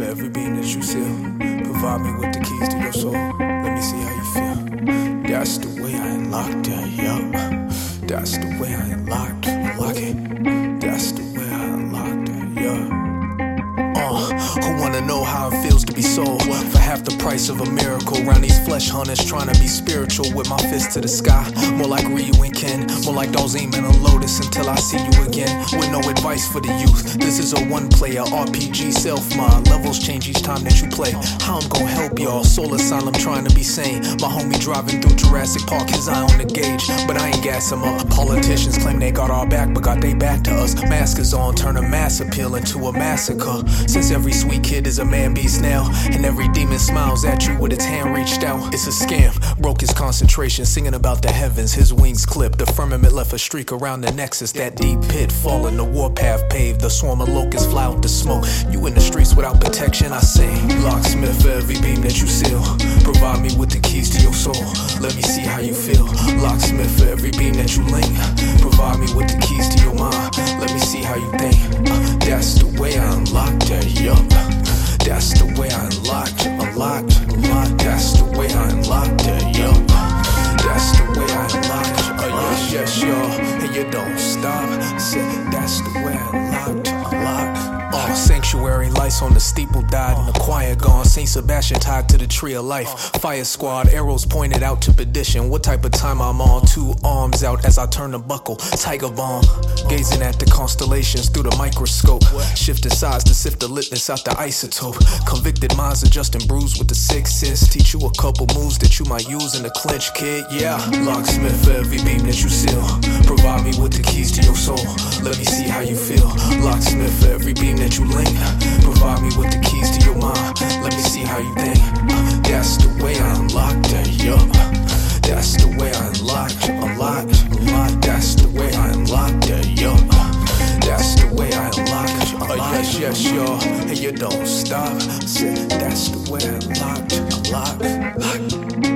every beam that you seal. Provide me with the keys to your soul. Let me see how you feel. That's the way I unlocked that, yup. That's the way I unlocked, unlock it. That's the way I unlocked that, yup. Uh, who wanna know how it feels to be sold for half the price of a miracle? Round these flesh hunters trying to be spiritual with my fist to the sky. More like Ryu and Ken, more like Dhalsim and a Lotus until I see you again. With no advice for the youth. This is a one player RPG self mind. Levels change time that you play. How I'm gonna help y'all? Soul Asylum trying to be sane. My homie driving through Jurassic Park, his eye on the gauge. But I ain't gas him up. Politicians claim they got our back, but got they back to us. Mask is on, turn a mass appeal into a massacre. Since every sweet kid is a man beast now, and every demon smiles at you with its hand reached out. It's a scam. Broke his concentration, singing about the heavens. His wings clipped, the firmament left a streak around the nexus. That deep pit falling, the warpath paved. The swarm of locusts fly out the smoke. You in the streets without protection, I sing. Locksmith for every beam that you seal. Provide me with the keys to your soul. Let me see how you feel. Locksmith for every beam that you link. Provide me with the keys to your mind. Let me see how you think. Uh, that's the way I unlocked that, yup. That's the way I unlocked, unlocked, unlocked. That's the way I unlocked that, yup. That's the way I unlocked. Oh yes, yes, y'all. And you don't stop. Lights on the steeple died and the choir gone. Saint Sebastian tied to the tree of life. Fire squad, arrows pointed out to perdition. What type of time I'm on? Two arms out as I turn the buckle. Tiger bomb, gazing at the constellations through the microscope. Shifting size to sift the litness out the isotope. Convicted minds adjusting bruised with the six. Teach you a couple moves that you might use in the clinch, kid. Yeah, locksmith for every beam that you seal. Provide me with the keys to your soul. Let me see how you feel. Locksmith for every beam that you link. Let me see how you think. Uh, That's the way I unlocked that, yup. That's the way I unlocked, unlocked, unlocked. That's the way I unlocked that, yup. That's the way I unlocked. Oh yes, yes, y'all. And you don't stop. I Said that's the way I unlocked, unlocked, unlocked.